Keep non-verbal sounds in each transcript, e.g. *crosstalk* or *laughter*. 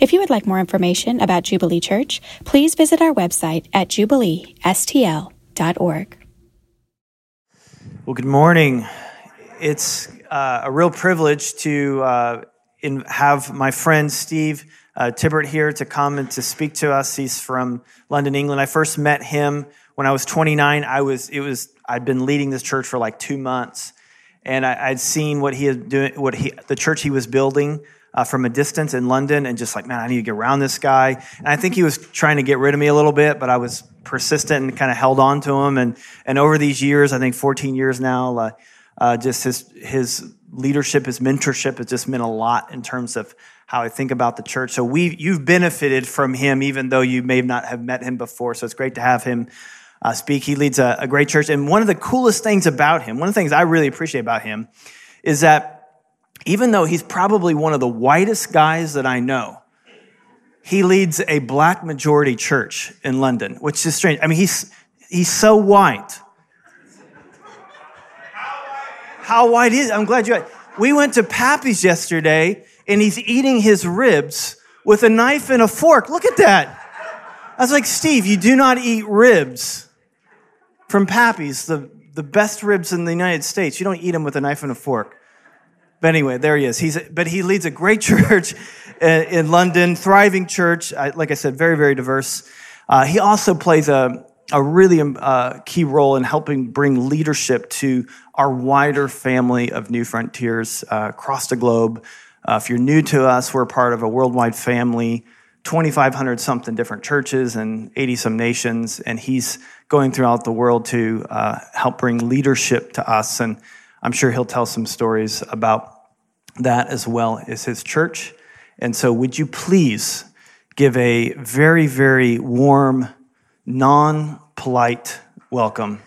If you would like more information about Jubilee Church, please visit our website at jubileestl.org. Well, good morning. It's uh, a real privilege to uh, in, have my friend Steve uh, Tibbert here to come and to speak to us. He's from London, England. I first met him when I was 29. I was it was I'd been leading this church for like two months, and I, would seen what he had doing, what he the church he was building uh, from a distance in London and just like, man, I need to get around this guy. And I think he was trying to get rid of me a little bit, but I was persistent and kind of held on to him. And, and over these years, I think 14 years now, uh, uh, just his, his leadership, his mentorship has just meant a lot in terms of how I think about the church. So we, you've benefited from him, even though you may not have met him before. So it's great to have him uh, speak. He leads a, a great church. And one of the coolest things about him, one of the things I really appreciate about him is that even though he's probably one of the whitest guys that I know, he leads a black majority church in London, which is strange. I mean, he's, he's so white. How white is? I'm glad you. We went to Pappy's yesterday, and he's eating his ribs with a knife and a fork. Look at that. I was like, Steve, you do not eat ribs from Pappy's, the, the best ribs in the United States. You don't eat them with a knife and a fork. But anyway, there he is. He's, but he leads a great *laughs* church in London, thriving church. Like I said, very, very diverse. Uh, he also plays a, a really um, uh, key role in helping bring leadership to our wider family of New Frontiers uh, across the globe. Uh, if you're new to us, we're part of a worldwide family, 2,500 something different churches and 80 some nations. And he's going throughout the world to uh, help bring leadership to us. And I'm sure he'll tell some stories about that as well as his church. And so, would you please give a very, very warm, non polite welcome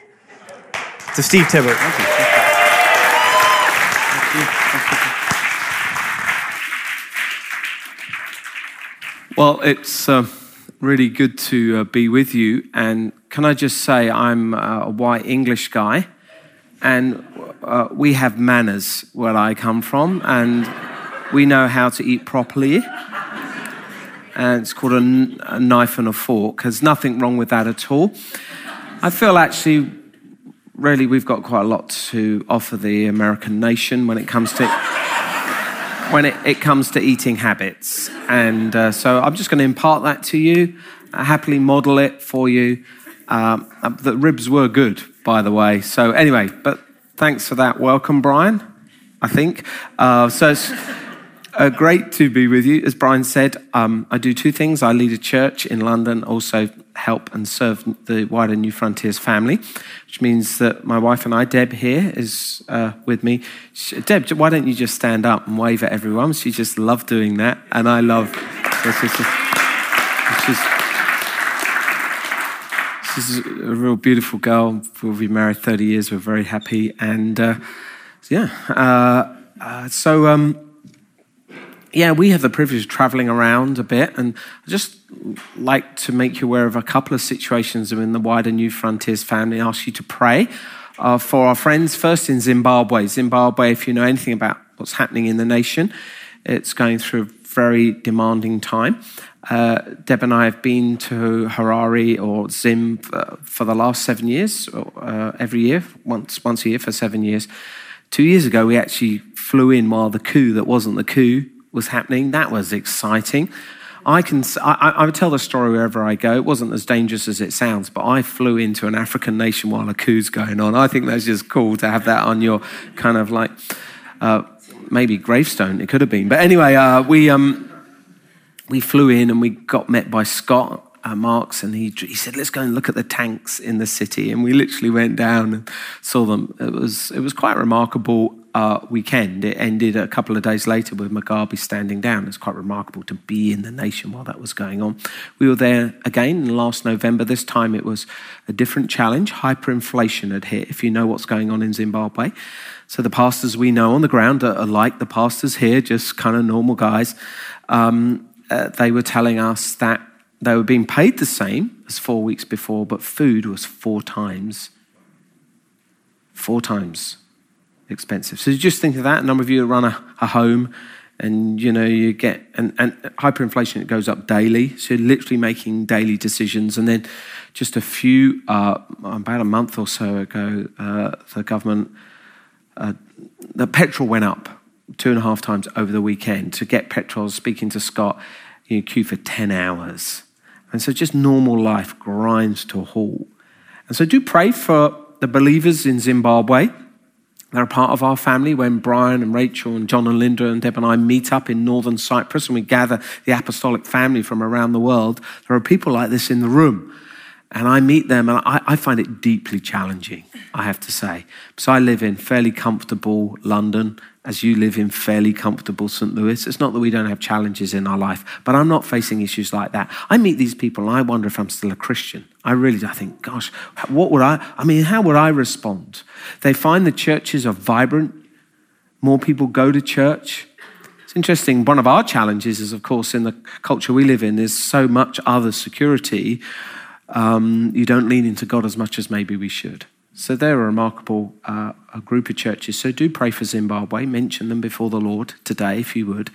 to Steve Tibbert? Thank you. Well, it's uh, really good to uh, be with you. And can I just say, I'm uh, a white English guy, and uh, we have manners where I come from, and we know how to eat properly. And it's called a, knife and a fork. There's nothing wrong with that at all. I feel actually, really, we've got quite a lot to offer the American nation when it comes to when it, it comes to eating habits. And uh, so I'm just going to impart that to you, I happily model it for you. Um, the ribs were good, by the way. So anyway, but Thanks for that welcome, Brian, I think. Uh, so it's uh, great to be with you. As Brian said, um, I do two things. I lead a church in London, also help and serve the wider New Frontiers family, which means that my wife and I, Deb here, is uh, with me. She, Deb, why don't you just stand up and wave at everyone? She just loved doing that, and I love. She's, She's a real beautiful girl. We've been married 30 years. We're very happy. And uh, yeah, uh, uh, so um, yeah, we have the privilege of traveling around a bit. And I just like to make you aware of a couple of situations in the wider New Frontiers family. I ask you to pray uh, for our friends, first in Zimbabwe. Zimbabwe, if you know anything about what's happening in the nation, it's going through a very demanding time. Uh, Deb and I have been to Harare or Zim for, for the last seven years, uh, every year, once, once a year for seven years. Two years ago, we actually flew in while the coup that wasn't the coup was happening. That was exciting. I can I, I would tell the story wherever I go. It wasn't as dangerous as it sounds, but I flew into an African nation while a coup's going on. I think that's just cool to have that on your kind of like uh, maybe gravestone. It could have been, but anyway, uh, we um, we flew in and we got met by Scott uh, Marks, and he, he said, "Let's go and look at the tanks in the city." And we literally went down and saw them. It was it was quite remarkable uh, weekend. It ended a couple of days later with Mugabe standing down. It's quite remarkable to be in the nation while that was going on. We were there again last November. This time it was a different challenge. Hyperinflation had hit. If you know what's going on in Zimbabwe. So the pastors we know on the ground are, are like the pastors here, just kind of normal guys. Um, uh, they were telling us that they were being paid the same as four weeks before, but food was four times, four times expensive. So just think of that. A number of you run a, a home and you know you get and, and hyperinflation it goes up daily so you're literally making daily decisions and then just a few uh, about a month or so ago uh, the government uh, the petrol went up two and a half times over the weekend to get petrol speaking to scott you queue for 10 hours and so just normal life grinds to a halt and so do pray for the believers in zimbabwe they're a part of our family when Brian and Rachel and John and Linda and Deb and I meet up in northern Cyprus and we gather the apostolic family from around the world. There are people like this in the room. And I meet them and I, I find it deeply challenging, I have to say. So I live in fairly comfortable London as you live in fairly comfortable St. Louis. It's not that we don't have challenges in our life, but I'm not facing issues like that. I meet these people and I wonder if I'm still a Christian. I really do. I think, gosh, what would I, I mean, how would I respond? They find the churches are vibrant, more people go to church. It's interesting. One of our challenges is, of course, in the culture we live in, there's so much other security. Um, you don't lean into God as much as maybe we should. So they're a remarkable uh, a group of churches. So do pray for Zimbabwe. Mention them before the Lord today, if you would.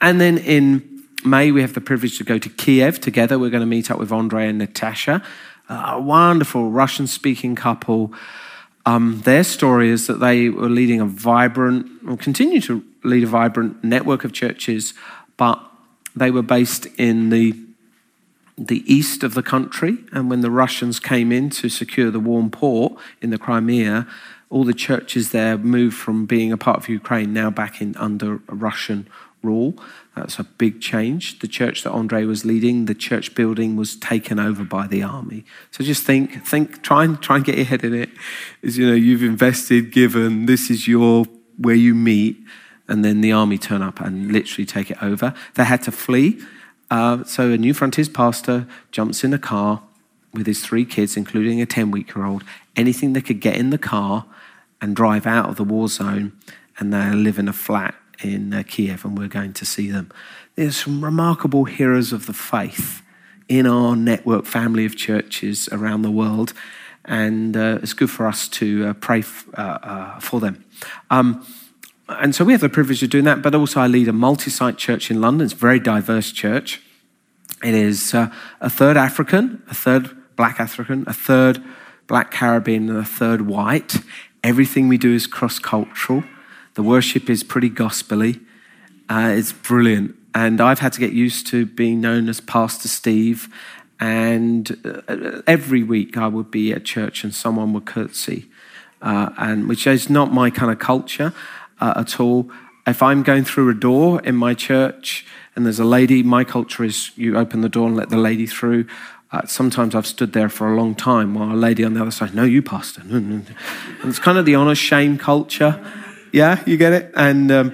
And then in May, we have the privilege to go to Kiev together. We're going to meet up with Andre and Natasha, a wonderful Russian speaking couple. Um, their story is that they were leading a vibrant, or continue to lead a vibrant network of churches, but they were based in the the east of the country. And when the Russians came in to secure the warm port in the Crimea, all the churches there moved from being a part of Ukraine now back in under Russian rule. That's a big change. The church that Andre was leading, the church building was taken over by the army. So just think, think, try and try and get your head in it. Is you know you've invested, given. This is your where you meet, and then the army turn up and literally take it over. They had to flee. Uh, so a New Frontiers pastor jumps in a car with his three kids, including a 10 week year old, anything they could get in the car and drive out of the war zone, and they live in a flat in uh, Kiev, and we're going to see them. There's some remarkable heroes of the faith in our network family of churches around the world, and uh, it's good for us to uh, pray f- uh, uh, for them. Um, and so we have the privilege of doing that, but also I lead a multi site church in London. It's a very diverse church. It is uh, a third African, a third black African, a third black Caribbean, and a third white. Everything we do is cross cultural. The worship is pretty gospely. Uh, it's brilliant. And I've had to get used to being known as Pastor Steve. And uh, every week I would be at church and someone would curtsy, uh, and which is not my kind of culture uh, at all. If I'm going through a door in my church and there's a lady, my culture is you open the door and let the lady through. Uh, sometimes I've stood there for a long time while a lady on the other side, no, you pastor. And it's kind of the honor shame culture. Yeah, you get it? And um,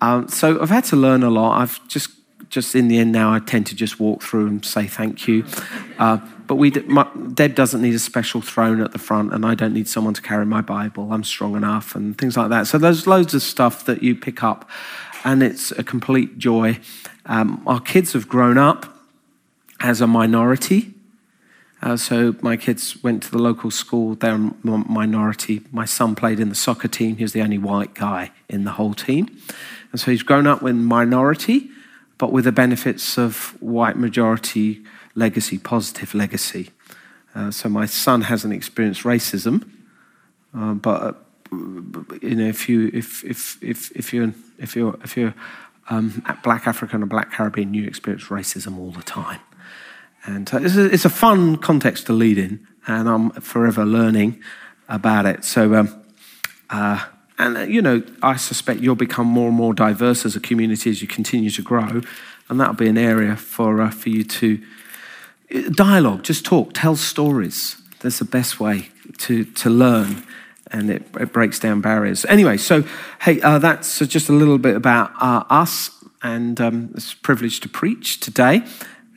um, so I've had to learn a lot. I've just, just in the end now, I tend to just walk through and say thank you. Uh, but we, my, Deb doesn't need a special throne at the front, and I don't need someone to carry my Bible. I'm strong enough, and things like that. So there's loads of stuff that you pick up, and it's a complete joy. Um, our kids have grown up as a minority. Uh, so my kids went to the local school. They're a minority. My son played in the soccer team. He was the only white guy in the whole team, and so he's grown up with minority, but with the benefits of white majority legacy, positive legacy. Uh, so my son hasn't experienced racism, uh, but uh, you know, if you if if if if you're if you're if you're um, black African or black Caribbean, you experience racism all the time, and uh, it's, a, it's, a, fun context to lead in, and I'm forever learning about it. So. Um, uh, and, uh, you know, I suspect you'll become more and more diverse as a community as you continue to grow. And that'll be an area for, uh, for you to dialogue, just talk, tell stories. That's the best way to, to learn, and it, it breaks down barriers. Anyway, so hey, uh, that's just a little bit about uh, us, and um, it's a privilege to preach today.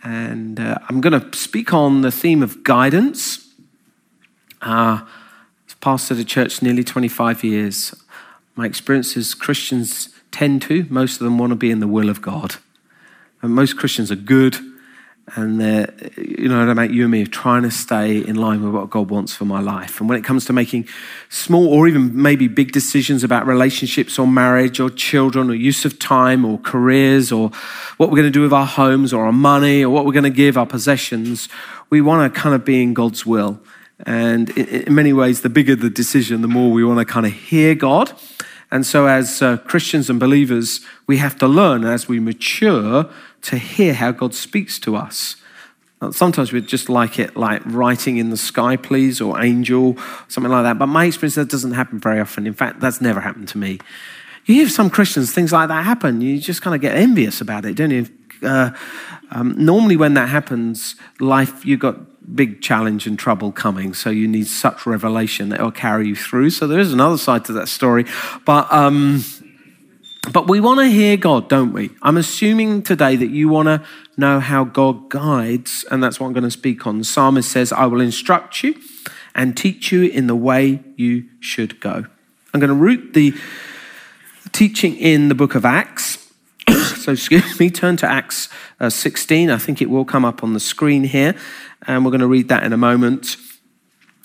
And uh, I'm going to speak on the theme of guidance. Uh, I've pastored a church nearly 25 years. My experience is Christians tend to, most of them want to be in the will of God. And most Christians are good and they're, you know, about you and me trying to stay in line with what God wants for my life. And when it comes to making small or even maybe big decisions about relationships or marriage or children or use of time or careers or what we're going to do with our homes or our money or what we're going to give our possessions, we want to kind of be in God's will. And in many ways, the bigger the decision, the more we want to kind of hear God. And so, as uh, Christians and believers, we have to learn as we mature to hear how God speaks to us. Sometimes we'd just like it like writing in the sky, please, or angel, something like that. But my experience, that doesn't happen very often. In fact, that's never happened to me. You hear some Christians, things like that happen. You just kind of get envious about it, don't you? Uh, um, normally, when that happens, life, you've got big challenge and trouble coming. So you need such revelation that will carry you through. So there is another side to that story. But. Um, but we want to hear God, don't we? I'm assuming today that you want to know how God guides, and that's what I'm going to speak on. The psalmist says, I will instruct you and teach you in the way you should go. I'm going to root the teaching in the book of Acts. *coughs* so, excuse me, turn to Acts uh, 16. I think it will come up on the screen here, and we're going to read that in a moment.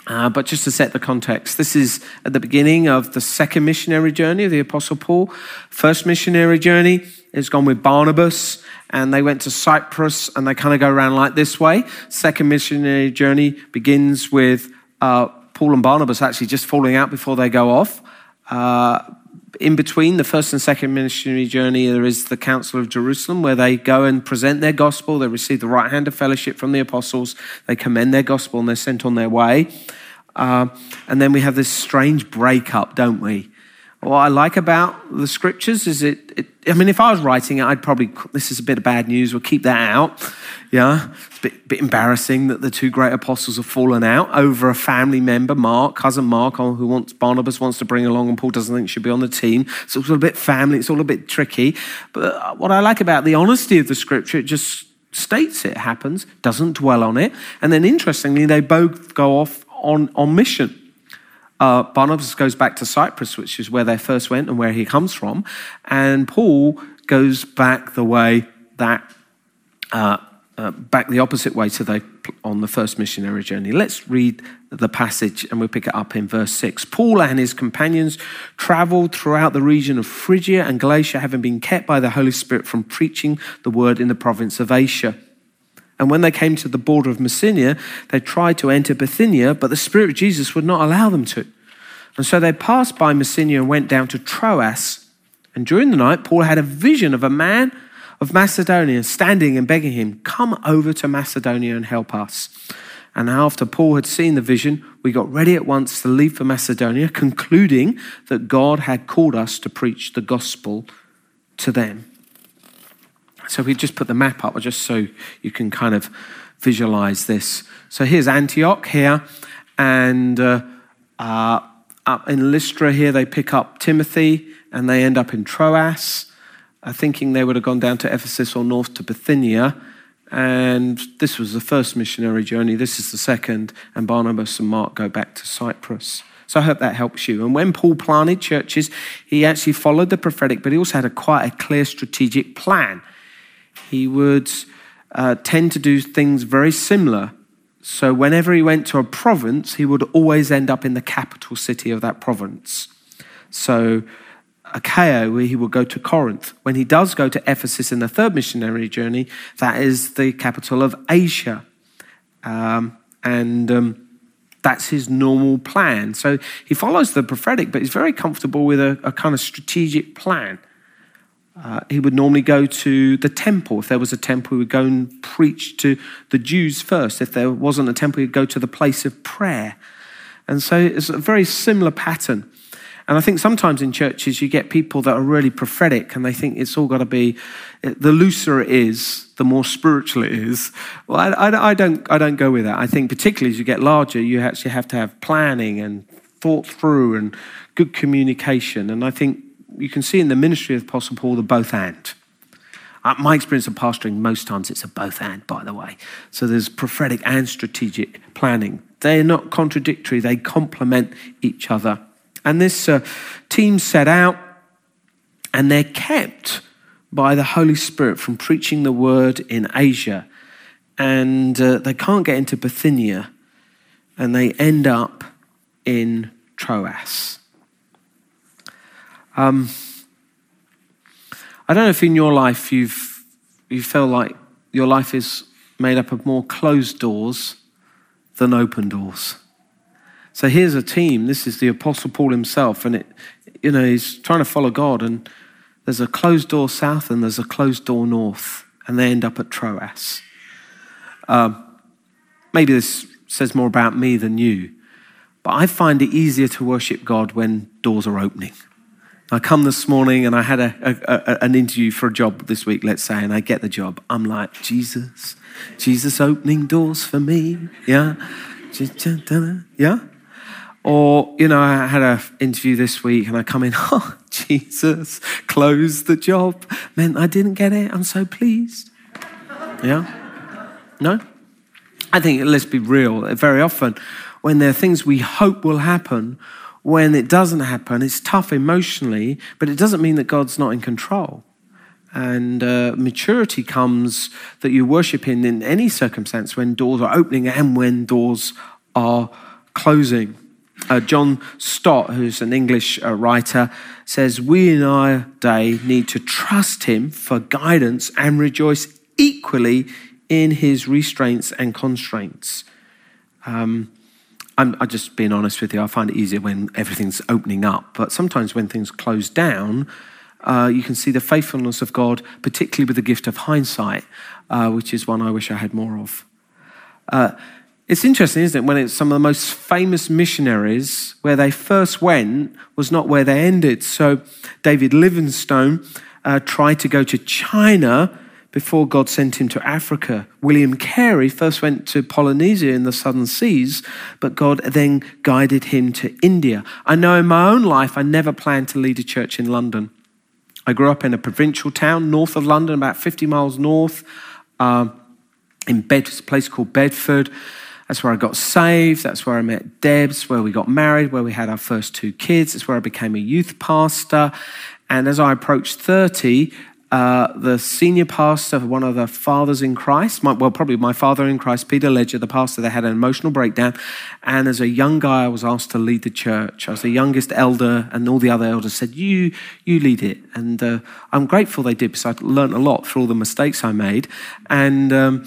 Uh, but just to set the context, this is at the beginning of the second missionary journey of the Apostle Paul. First missionary journey is gone with Barnabas, and they went to Cyprus, and they kind of go around like this way. Second missionary journey begins with uh, Paul and Barnabas actually just falling out before they go off. Uh, in between the first and second missionary journey, there is the Council of Jerusalem, where they go and present their gospel. They receive the right hand of fellowship from the apostles. They commend their gospel and they're sent on their way. Uh, and then we have this strange breakup, don't we? What I like about the scriptures is it, it, I mean, if I was writing it, I'd probably, this is a bit of bad news, we'll keep that out. Yeah. It's a bit, bit embarrassing that the two great apostles have fallen out over a family member, Mark, cousin Mark, who wants, Barnabas wants to bring along and Paul doesn't think should be on the team. So it's all a bit family, it's all a bit tricky. But uh, what I like about the honesty of the scripture, it just states it happens, doesn't dwell on it. And then interestingly, they both go off on, on mission. Uh, Barnabas goes back to Cyprus, which is where they first went and where he comes from. And Paul goes back the way that, uh, uh, back the opposite way to they on the first missionary journey. Let's read the passage and we'll pick it up in verse 6. Paul and his companions traveled throughout the region of Phrygia and Galatia, having been kept by the Holy Spirit from preaching the word in the province of Asia. And when they came to the border of Mysia, they tried to enter Bithynia, but the Spirit of Jesus would not allow them to. And so they passed by Mysia and went down to Troas. And during the night, Paul had a vision of a man of Macedonia standing and begging him, Come over to Macedonia and help us. And after Paul had seen the vision, we got ready at once to leave for Macedonia, concluding that God had called us to preach the gospel to them. So we just put the map up just so you can kind of visualize this. So here's Antioch here, and uh, uh, up in Lystra here, they pick up Timothy and they end up in Troas, uh, thinking they would have gone down to Ephesus or north to Bithynia. And this was the first missionary journey. This is the second. And Barnabas and Mark go back to Cyprus. So I hope that helps you. And when Paul planted churches, he actually followed the prophetic, but he also had a quite a clear strategic plan. He would uh, tend to do things very similar. So, whenever he went to a province, he would always end up in the capital city of that province. So, Achaia, where he would go to Corinth. When he does go to Ephesus in the third missionary journey, that is the capital of Asia. Um, and um, that's his normal plan. So he follows the prophetic, but he's very comfortable with a, a kind of strategic plan. Uh, he would normally go to the temple. If there was a temple, he would go and preach to the Jews first. If there wasn't a temple, he'd go to the place of prayer. And so it's a very similar pattern. And I think sometimes in churches you get people that are really prophetic and they think it's all got to be, the looser it is, the more spiritual it is. Well, I, I, I, don't, I don't go with that. I think particularly as you get larger, you actually have to have planning and thought through and good communication. And I think you can see in the ministry of Apostle Paul the both and. Uh, my experience of pastoring, most times it's a both and, by the way. So there's prophetic and strategic planning. They're not contradictory, they complement each other. And this uh, team set out, and they're kept by the Holy Spirit from preaching the word in Asia. and uh, they can't get into Bithynia, and they end up in Troas. Um, I don't know if in your life you've you feel like your life is made up of more closed doors than open doors. So here's a team. This is the Apostle Paul himself, and it, you know, he's trying to follow God, and there's a closed door south and there's a closed door north, and they end up at Troas. Um, maybe this says more about me than you, but I find it easier to worship God when doors are opening. I come this morning and I had a, a, a, an interview for a job this week, let's say, and I get the job. I'm like, Jesus, Jesus opening doors for me. Yeah. Yeah. Or, you know, I had an interview this week and I come in, *laughs* oh, Jesus, closed the job. Meant I didn't get it. I'm so pleased. Yeah? No? I think, let's be real, very often when there are things we hope will happen, when it doesn't happen, it's tough emotionally, but it doesn't mean that God's not in control. And uh, maturity comes that you worship in in any circumstance when doors are opening and when doors are closing. Uh, John Stott, who's an English uh, writer, says, We in our day need to trust him for guidance and rejoice equally in his restraints and constraints. Um, I'm, I'm, just being honest with you, I find it easier when everything's opening up, but sometimes when things close down, uh, you can see the faithfulness of God, particularly with the gift of hindsight, uh, which is one I wish I had more of. Uh, it's interesting, isn't it, when it's some of the most famous missionaries, where they first went was not where they ended. So David Livingstone uh, tried to go to China before God sent him to Africa. William Carey first went to Polynesia in the southern seas, but God then guided him to India. I know in my own life, I never planned to lead a church in London. I grew up in a provincial town north of London, about 50 miles north, uh, in Bed, a place called Bedford. That's where I got saved. That's where I met Debs, where we got married, where we had our first two kids. It's where I became a youth pastor. And as I approached 30, uh, the senior pastor of one of the fathers in Christ, my, well, probably my father in Christ, Peter Ledger, the pastor, they had an emotional breakdown. And as a young guy, I was asked to lead the church. I was the youngest elder, and all the other elders said, You, you lead it. And uh, I'm grateful they did because I learned a lot through all the mistakes I made. And. Um,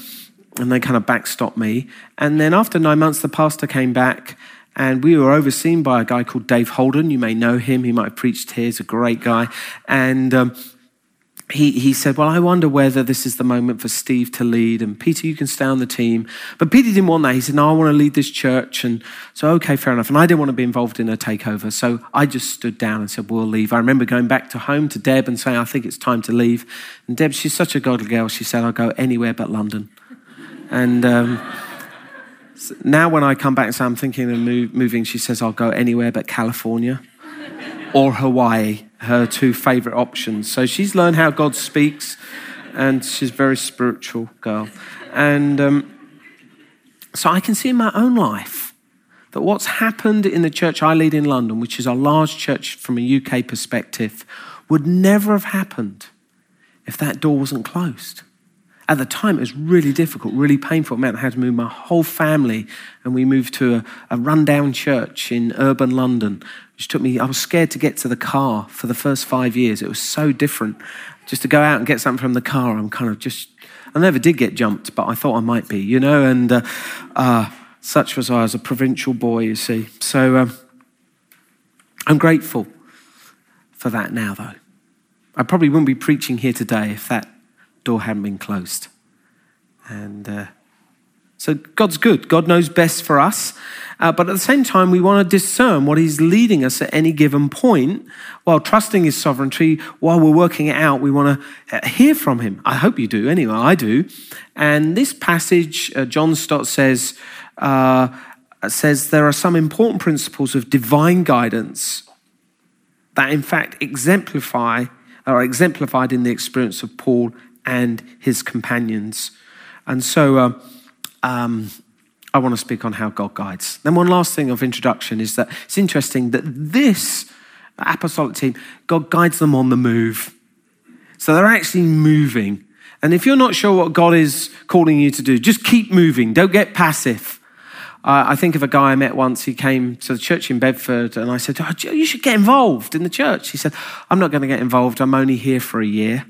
and they kind of backstopped me. And then after nine months, the pastor came back, and we were overseen by a guy called Dave Holden. You may know him; he might have preached here. He's a great guy, and. Um, he, he said, Well, I wonder whether this is the moment for Steve to lead. And Peter, you can stay on the team. But Peter didn't want that. He said, No, I want to lead this church. And so, okay, fair enough. And I didn't want to be involved in a takeover. So I just stood down and said, We'll leave. I remember going back to home to Deb and saying, I think it's time to leave. And Deb, she's such a godly girl. She said, I'll go anywhere but London. And um, now when I come back and say I'm thinking of move, moving, she says I'll go anywhere but California or Hawaii, her two favorite options. So she's learned how God speaks, and she's a very spiritual girl. And um, so I can see in my own life that what's happened in the church I lead in London, which is a large church from a UK perspective, would never have happened if that door wasn't closed. At the time, it was really difficult, really painful. Meant I had to move my whole family, and we moved to a, a rundown church in urban London, which took me, I was scared to get to the car for the first five years. It was so different. Just to go out and get something from the car, I'm kind of just, I never did get jumped, but I thought I might be, you know, and uh, uh, such was I as a provincial boy, you see. So um, I'm grateful for that now, though. I probably wouldn't be preaching here today if that door hadn't been closed. And uh, so God's good. God knows best for us. Uh, but at the same time, we want to discern what He's leading us at any given point while trusting His sovereignty. While we're working it out, we want to uh, hear from Him. I hope you do. Anyway, I do. And this passage, uh, John Stott says, uh, says there are some important principles of divine guidance that, in fact, exemplify are exemplified in the experience of Paul and his companions. And so uh, um, I want to speak on how God guides. Then, one last thing of introduction is that it's interesting that this apostolic team, God guides them on the move. So they're actually moving. And if you're not sure what God is calling you to do, just keep moving. Don't get passive. Uh, I think of a guy I met once. He came to the church in Bedford, and I said, oh, You should get involved in the church. He said, I'm not going to get involved. I'm only here for a year.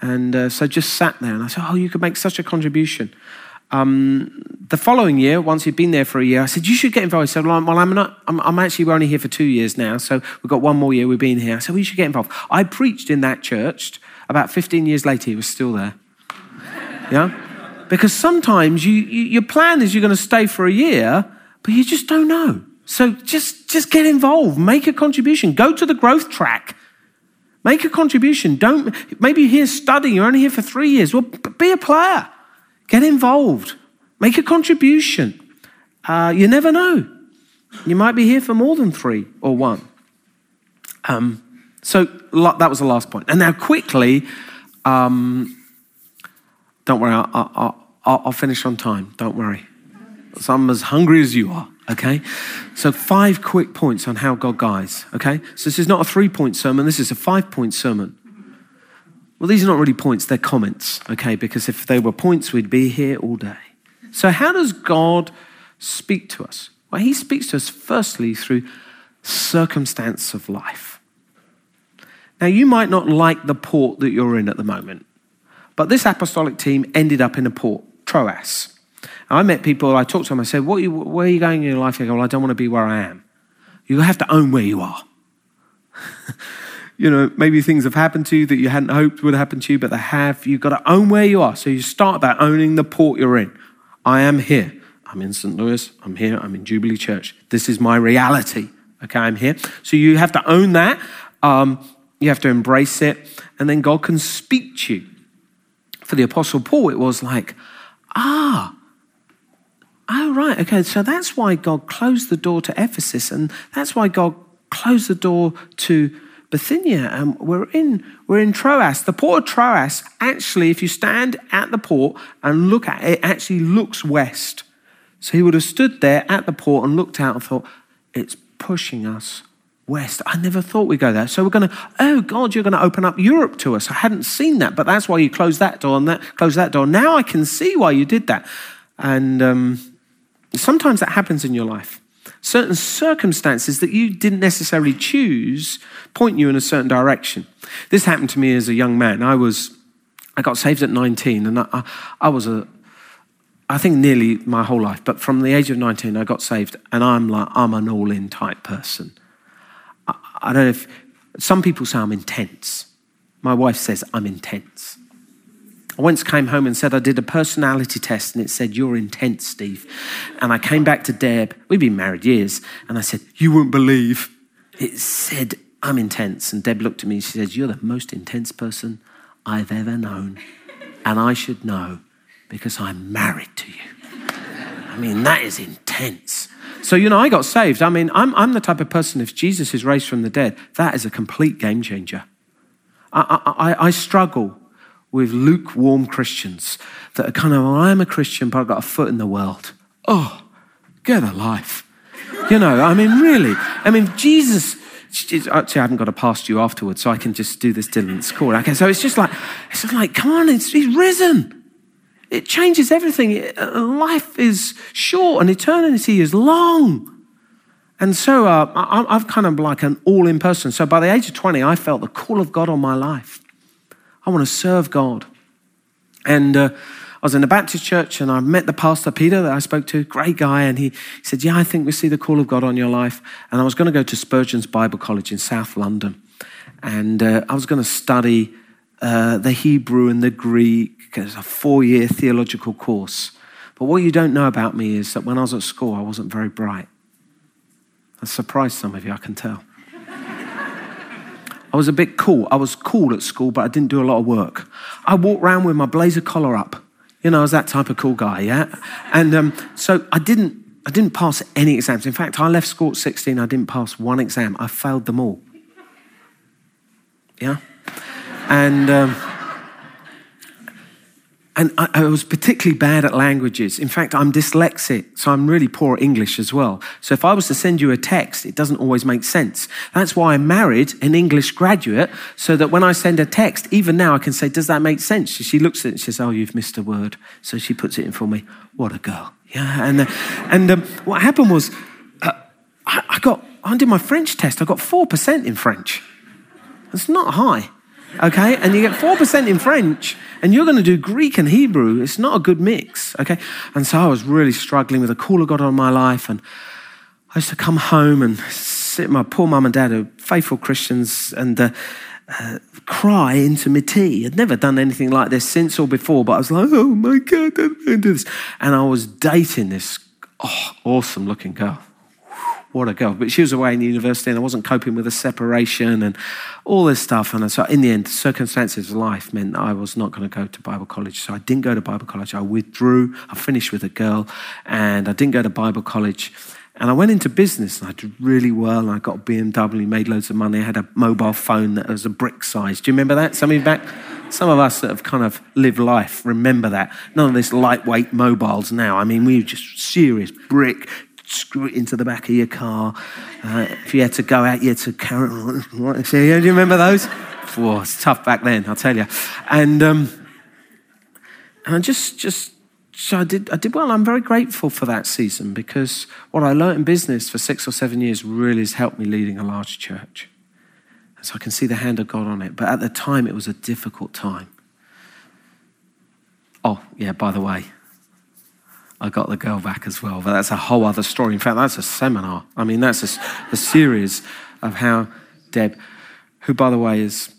And uh, so just sat there, and I said, Oh, you could make such a contribution. Um, the following year, once he'd been there for a year, I said, You should get involved. He said, Well, I'm, not, I'm, I'm actually only here for two years now, so we've got one more year we've been here. I said, Well, you should get involved. I preached in that church. About 15 years later, he was still there. *laughs* Yeah? Because sometimes you, you, your plan is you're going to stay for a year, but you just don't know. So just, just get involved, make a contribution, go to the growth track. Make a contribution. Don't maybe you're here studying, you're only here for three years. Well, be a player. Get involved. Make a contribution. Uh, you never know. You might be here for more than three or one. Um, so that was the last point. And now, quickly, um, don't worry, I'll, I'll, I'll, finish on time. Don't worry. So I'm as hungry as you are, okay? So, five quick points on how God guides, okay? So, this is not a three point sermon, this is a five point sermon. Well, these are not really points, they're comments, okay? Because if they were points, we'd be here all day. So, how does God speak to us? Well, He speaks to us firstly through circumstance of life. Now, you might not like the port that you're in at the moment. But this apostolic team ended up in a port, Troas. I met people, I talked to them, I said, what are you, Where are you going in your life? They go, Well, I don't want to be where I am. You have to own where you are. *laughs* you know, maybe things have happened to you that you hadn't hoped would happen to you, but they have. You've got to own where you are. So you start by owning the port you're in. I am here. I'm in St. Louis. I'm here. I'm in Jubilee Church. This is my reality. Okay, I'm here. So you have to own that. Um, you have to embrace it. And then God can speak to you for the Apostle Paul, it was like, ah, oh, right, okay, so that's why God closed the door to Ephesus, and that's why God closed the door to Bithynia, and we're in, we're in Troas. The port of Troas, actually, if you stand at the port and look at it, it actually looks west. So he would have stood there at the port and looked out and thought, it's pushing us west. I never thought we'd go there. So we're going to, oh God, you're going to open up Europe to us. I hadn't seen that, but that's why you closed that door and that closed that door. Now I can see why you did that. And um, sometimes that happens in your life. Certain circumstances that you didn't necessarily choose point you in a certain direction. This happened to me as a young man. I was, I got saved at 19, and I, I was a, I think nearly my whole life, but from the age of 19, I got saved, and I'm like, I'm an all in type person. I don't know if some people say I'm intense. My wife says I'm intense. I once came home and said I did a personality test and it said, You're intense, Steve. And I came back to Deb, we've been married years, and I said, You won't believe. It said, I'm intense. And Deb looked at me and she said, You're the most intense person I've ever known. And I should know because I'm married to you. I mean, that is intense. So, you know, I got saved. I mean, I'm, I'm the type of person, if Jesus is raised from the dead, that is a complete game changer. I, I, I struggle with lukewarm Christians that are kind of, well, I'm a Christian, but I've got a foot in the world. Oh, get a life. You know, I mean, really. I mean, Jesus, actually, I haven't got to pass you afterwards, so I can just do this it's called. Okay, so it's just like, it's just like, come on, it's, he's risen. It changes everything. Life is short and eternity is long. And so uh, I'm kind of like an all in person. So by the age of 20, I felt the call of God on my life. I want to serve God. And uh, I was in a Baptist church and I met the pastor, Peter, that I spoke to, great guy. And he, said, Yeah, I think we see the call of God on your life. And I was going to go to Spurgeon's Bible College in South London. And uh, I was going to study uh, the Hebrew and the Greek it's a four year theological course. But what you don't know about me is that when I was at school, I wasn't very bright. I surprised some of you, I can tell. I was a bit cool. I was cool at school, but I didn't do a lot of work. I walked around with my blazer collar up. You know, I was that type of cool guy, yeah? And um, so I didn't, I didn't pass any exams. In fact, I left school at 16, I didn't pass one exam. I failed them all. Yeah? And. Um, and I, I, was particularly bad at languages. In fact, I'm dyslexic, so I'm really poor at English as well. So if I was to send you a text, it doesn't always make sense. That's why I married an English graduate, so that when I send a text, even now I can say, Does that make sense? She looks at it and says, Oh, you've missed a word. So she puts it in for me. What a girl. Yeah. And, uh, and um, what happened was, uh, I, I got, I did my French test, I got 4% in French. It's not high okay? And you get 4% in French, and you're going to do Greek and Hebrew. It's not a good mix, okay? And so I was really struggling with the call of God on my life, and I used to come home and sit my poor mum and dad, who are faithful Christians, and uh, uh, cry into my tea. I'd never done anything like this since or before, but I was like, oh my God, I'm going to do this. And I was dating this oh, awesome looking girl what a girl. But she was away in university and I wasn't coping with the separation and all this stuff. And so, in the end, circumstances of life meant I was not going to go to Bible college. So, I didn't go to Bible college. I withdrew. I finished with a girl and I didn't go to Bible college. And I went into business and I did really well. And I got a BMW, made loads of money. I had a mobile phone that was a brick size. Do you remember that? Some of you back? Some of us that have kind of lived life remember that. None of this lightweight mobiles now. I mean, we were just serious brick screw it into the back of your car. Uh, if you had to go out, you had to carry it. Do you remember those? Whoa, it's tough back then, I'll tell you. And, um, and I just, just, so I did, I did well. I'm very grateful for that season because what I learned in business for six or seven years really has helped me leading a large church. So I can see the hand of God on it. But at the time, it was a difficult time. Oh, yeah, by the way, I got the girl back as well. But that's a whole other story. In fact, that's a seminar. I mean, that's a, a series of how Deb, who, by the way, is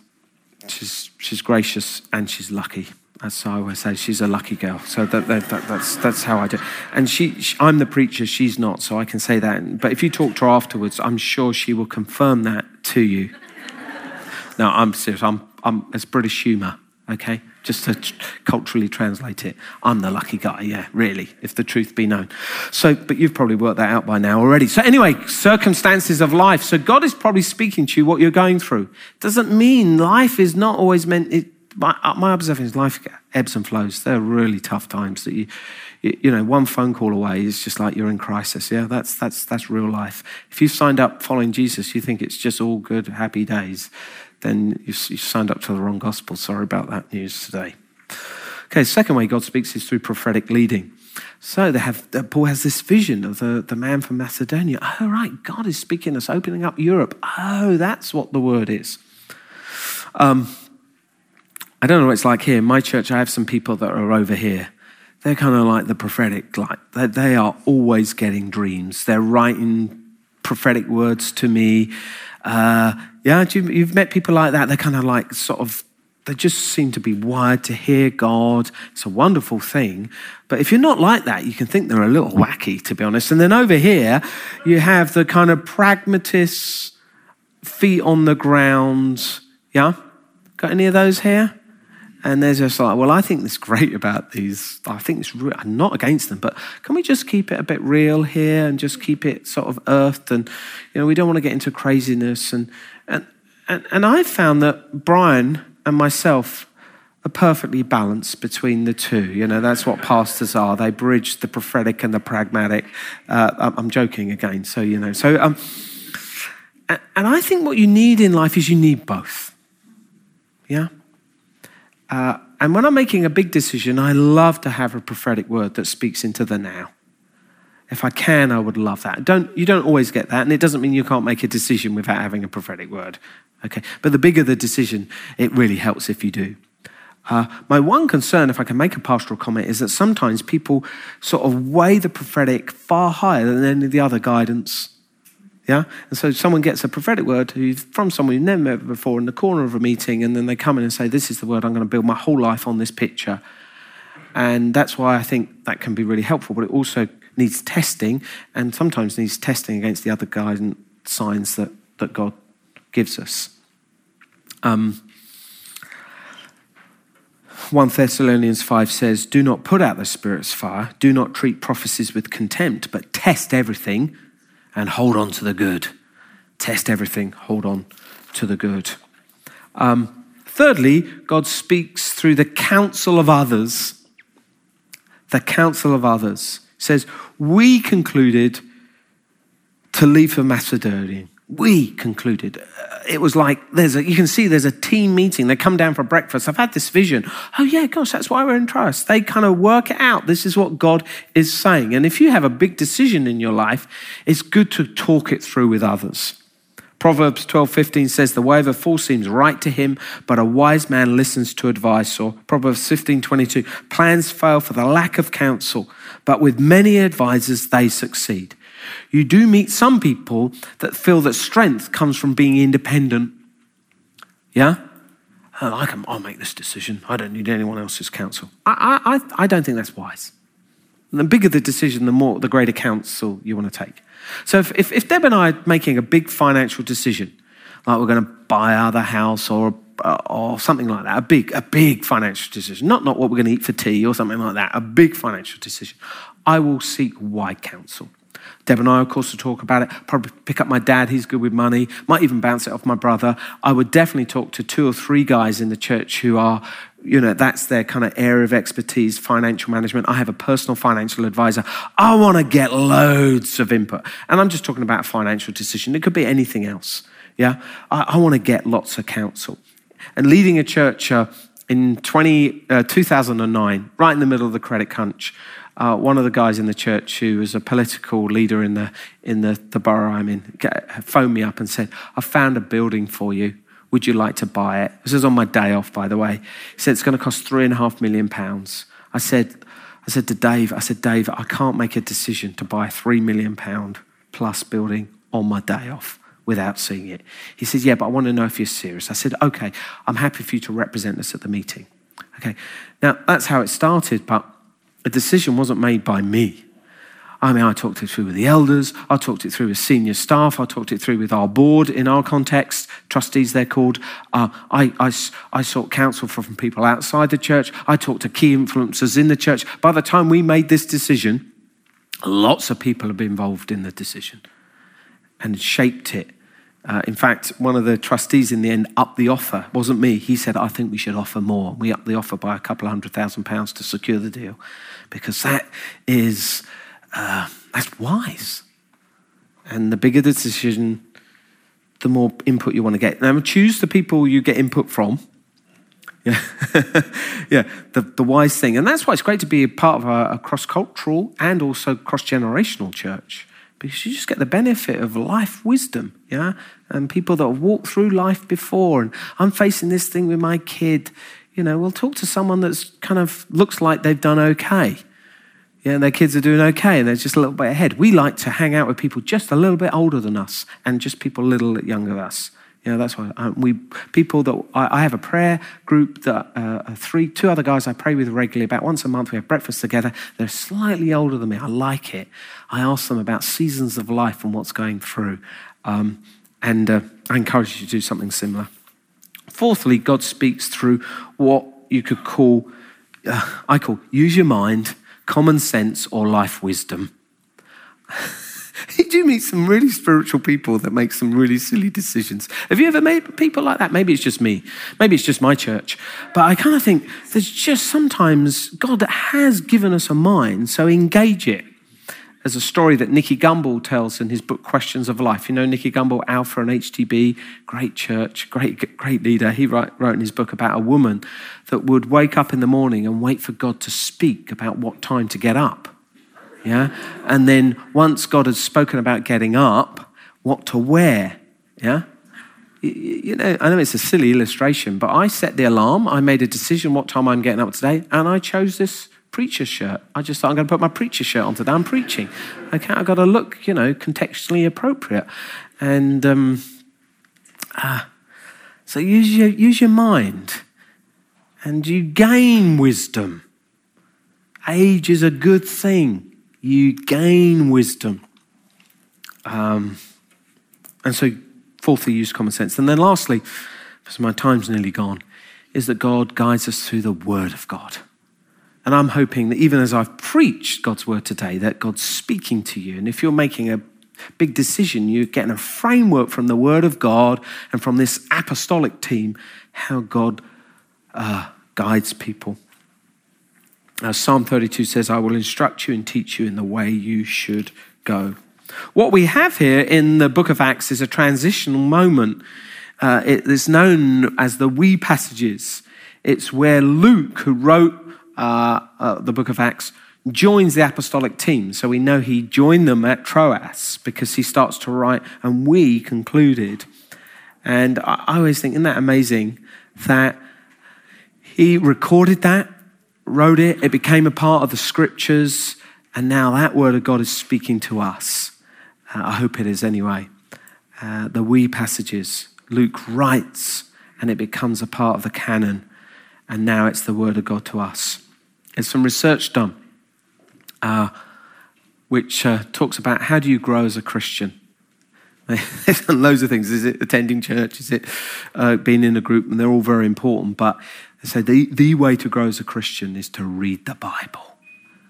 she's, she's gracious and she's lucky. That's how I always say. She's a lucky girl. So that, that, that, that's, that's how I do. And she, she, I'm the preacher, she's not, so I can say that. But if you talk to her afterwards, I'm sure she will confirm that to you. *laughs* no, I'm serious. I'm, I'm, it's British humour, okay? Just to culturally translate it. I'm the lucky guy, yeah, really, if the truth be known. So, but you've probably worked that out by now already. So, anyway, circumstances of life. So, God is probably speaking to you what you're going through. Doesn't mean life is not always meant. It, my, uh, my observation is life ebbs and flows. There are really tough times that you, you know, one phone call away is just like you're in crisis. Yeah, that's that's that's real life. If you've signed up following Jesus, you think it's just all good, happy days then you signed up to the wrong gospel. Sorry about that news today. Okay, second way God speaks is through prophetic leading. So they have Paul has this vision of the, the man from Macedonia. Oh, right, God is speaking us, opening up Europe. Oh, that's what the word is. Um, I don't know what it's like here. In my church, I have some people that are over here. They're kind of like the prophetic, like they, they are always getting dreams. They're writing prophetic words to me. Uh, yeah, you, have met people like that. They're kind of like sort of, they just seem to be wired to hear God. It's a wonderful thing. But if you're not like that, you can think they're a little wacky, to be honest. And then over here, you have the kind of pragmatists, feet on the ground. Yeah? Got any of those here? And they're just like, well, I think that's great about these. I think it's, re- I'm not against them, but can we just keep it a bit real here and just keep it sort of earthed? And, you know, we don't want to get into craziness. And, and, and, and I found that Brian and myself are perfectly balanced between the two. You know, that's what pastors are. They bridge the prophetic and the pragmatic. Uh, I'm joking again. So, you know, so, um, and I think what you need in life is you need both. Yeah? Uh, and when I'm making a big decision, I love to have a prophetic word that speaks into the now. If I can, I would love that. Don't, you don't always get that, and it doesn't mean you can't make a decision without having a prophetic word. Okay, but the bigger the decision, it really helps if you do. Uh, my one concern, if I can make a pastoral comment, is that sometimes people sort of weigh the prophetic far higher than any of the other guidance yeah? And so someone gets a prophetic word from someone you've never met before in the corner of a meeting, and then they come in and say, This is the word I'm going to build my whole life on this picture. And that's why I think that can be really helpful, but it also needs testing, and sometimes needs testing against the other guidance signs that, that God gives us. Um, 1 Thessalonians 5 says, Do not put out the Spirit's fire, do not treat prophecies with contempt, but test everything and hold on to the good. Test everything, hold on to the good. Um, thirdly, God speaks through the counsel of others the counsel of others. Says, We concluded to leave for Macedonia. We concluded. Uh, it was like there's a, you can see there's a team meeting. They come down for breakfast. I've had this vision. Oh, yeah, gosh, that's why we're in Troas. They kind of work it out. This is what God is saying. And if you have a big decision in your life, it's good to talk it through with others. Proverbs 12:15 says the way of a fool seems right to him, but a wise man listens to advice. Or Proverbs 15:22, plans fail for the lack of counsel, but with many advisors they succeed. You do meet some people that feel that strength comes from being independent. Yeah? Oh, I can, I'll make this decision. I don't need anyone else's counsel. I, I, I don't think that's wise. the bigger the decision, the more the greater counsel you want to take. So if, if, if Deb and I are making a big financial decision, like we're going to buy our house or Uh, or something like that, a big, a big financial decision, not, not what we're going to eat for tea or something like that, a big financial decision, I will seek wide counsel. Deb and I, of course, will talk about it. Probably pick up my dad, he's good with money. Might even bounce it off my brother. I would definitely talk to two or three guys in the church who are you know, that's their kind of area of expertise, financial management. I have a personal financial advisor. I want to get loads of input. And I'm just talking about a financial decision. It could be anything else. Yeah. I, I want to get lots of counsel. And leading a church uh, in 20, uh, 2009, right in the middle of the credit crunch, uh, one of the guys in the church who was a political leader in the, in the, the borough I'm in phoned me up and said, I found a building for you. Would you like to buy it? This is on my day off, by the way. He said, It's going to cost three and a half million pounds. I said, I said to Dave, I said, Dave, I can't make a decision to buy a three million pound plus building on my day off without seeing it. He said, Yeah, but I want to know if you're serious. I said, Okay, I'm happy for you to represent us at the meeting. Okay, now that's how it started, but a decision wasn't made by me. I mean, I talked it through with the elders, I talked it through with senior staff, I talked it through with our board in our context, trustees they're called. Uh, I, I, I sought counsel from people outside the church, I talked to key influencers in the church. By the time we made this decision, lots of people have been involved in the decision and shaped it. Uh, in fact, one of the trustees in the end upped the offer. It wasn't me. He said, I think we should offer more. We upped the offer by a couple of hundred thousand pounds to secure the deal because that is uh, that's wise. And the bigger the decision, the more input you want to get. Now, choose the people you get input from. *laughs* Yeah, yeah, the, the wise thing. And that's why it's great to be a part of a, a cross cultural and also cross generational church because you just get the benefit of life wisdom, yeah? And people that have walked through life before. And I'm facing this thing with my kid. You know, we'll talk to someone that's kind of looks like they've done okay. Yeah, and their kids are doing okay and they're just a little bit ahead. We like to hang out with people just a little bit older than us and just people a little bit younger than us. You know, that's why um, we people that I, I, have a prayer group that uh, three, two other guys I pray with regularly. About once a month, we have breakfast together. They're slightly older than me. I like it. I ask them about seasons of life and what's going through, um, and uh, I encourage you to do something similar. Fourthly, God speaks through what you could call, uh, I call, use your mind common sense, or life wisdom. *laughs* you do meet some really spiritual people that make some really silly decisions. Have you ever met people like that? Maybe it's just me. Maybe it's just my church. But I kind of think there's just sometimes God has given us a mind, so engage it. There's a story that Nicky Gumbel tells in his book Questions of Life. You know Nicky Gumbel, Alpha and HTB, great church, great, great leader. He wrote, wrote in his book about a woman that would wake up in the morning and wait for God to speak about what time to get up. Yeah? And then once God had spoken about getting up, what to wear. Yeah? You know, I know it's a silly illustration, but I set the alarm. I made a decision what time I'm getting up today, and I chose this preacher shirt. I just thought I'm going to put my preacher shirt on today. I'm preaching. Okay, I've got to look, you know, contextually appropriate. And um, uh, so use your, use your mind and you gain wisdom. Age is a good thing. You gain wisdom. Um, and so, fourthly, use common sense. And then, lastly, because my time's nearly gone, is that God guides us through the Word of God. And I'm hoping that even as I've preached God's word today, that God's speaking to you. And if you're making a big decision, you're getting a framework from the word of God and from this apostolic team, how God uh, guides people. Uh, Psalm 32 says, I will instruct you and teach you in the way you should go. What we have here in the book of Acts is a transitional moment. Uh, it is known as the we passages. It's where Luke, who wrote uh, uh, the book of Acts, joins the apostolic team. So we know he joined them at Troas because he starts to write, and we concluded. And I, I always think, isn't that amazing that he recorded that, wrote it, it became a part of the scriptures, and now that word of God is speaking to us. Uh, I hope it is anyway. Uh, the we passages, Luke writes, and it becomes a part of the canon, and now it's the word of God to us. There's some research done uh, which uh, talks about how do you grow as a Christian. *laughs* They've done loads of things. Is it attending church? Is it uh, being in a group? And they're all very important. But they say the, the way to grow as a Christian is to read the Bible.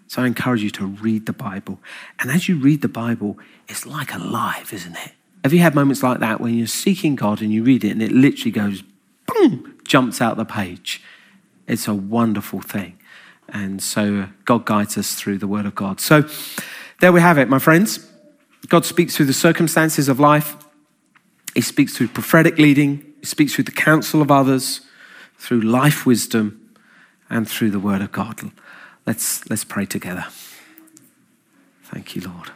So I encourage you to read the Bible. And as you read the Bible, it's like alive, isn't it? Have you had moments like that when you're seeking God and you read it and it literally goes, boom, jumps out the page? It's a wonderful thing. And so God guides us through the Word of God. So there we have it, my friends. God speaks through the circumstances of life, He speaks through prophetic leading, He speaks through the counsel of others, through life wisdom, and through the Word of God. Let's, let's pray together. Thank you, Lord.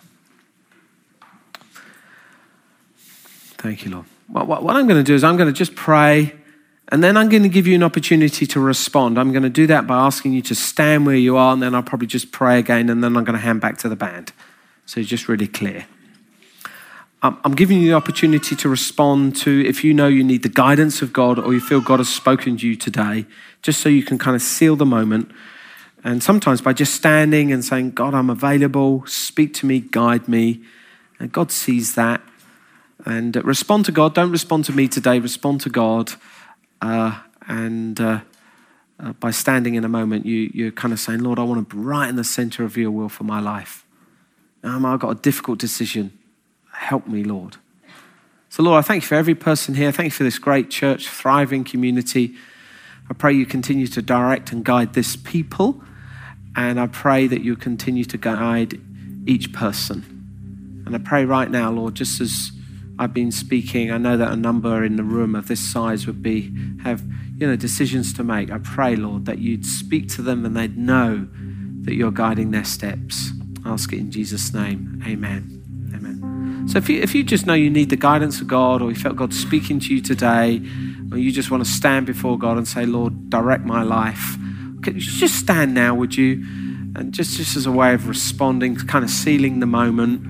Thank you, Lord. What, I'm going to do is I'm going to just pray and then I'm going to give you an opportunity to respond. I'm going to do that by asking you to stand where you are, and then I'll probably just pray again, and then I'm going to hand back to the band. So just really clear. I'm giving you the opportunity to respond to if you know you need the guidance of God or you feel God has spoken to you today, just so you can kind of seal the moment. And sometimes by just standing and saying, God, I'm available, speak to me, guide me. And God sees that. And respond to God. Don't respond to me today, respond to God. Uh, and uh, uh, by standing in a moment, you, you're kind of saying, Lord, I want to be right in the center of your will for my life. Um, I've got a difficult decision. Help me, Lord. So, Lord, I thank you for every person here. Thank you for this great church, thriving community. I pray you continue to direct and guide this people. And I pray that you continue to guide each person. And I pray right now, Lord, just as I've been speaking, I know that a number in the room of this size would be have you know decisions to make. I pray, Lord, that you'd speak to them and they'd know that you're guiding their steps. I ask it in Jesus' name. Amen. Amen. So if you if you just know you need the guidance of God or you felt God speaking to you today, or you just want to stand before God and say, Lord, direct my life. Just stand now, would you? And just, just as a way of responding, kind of sealing the moment.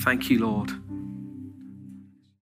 Thank you, Lord.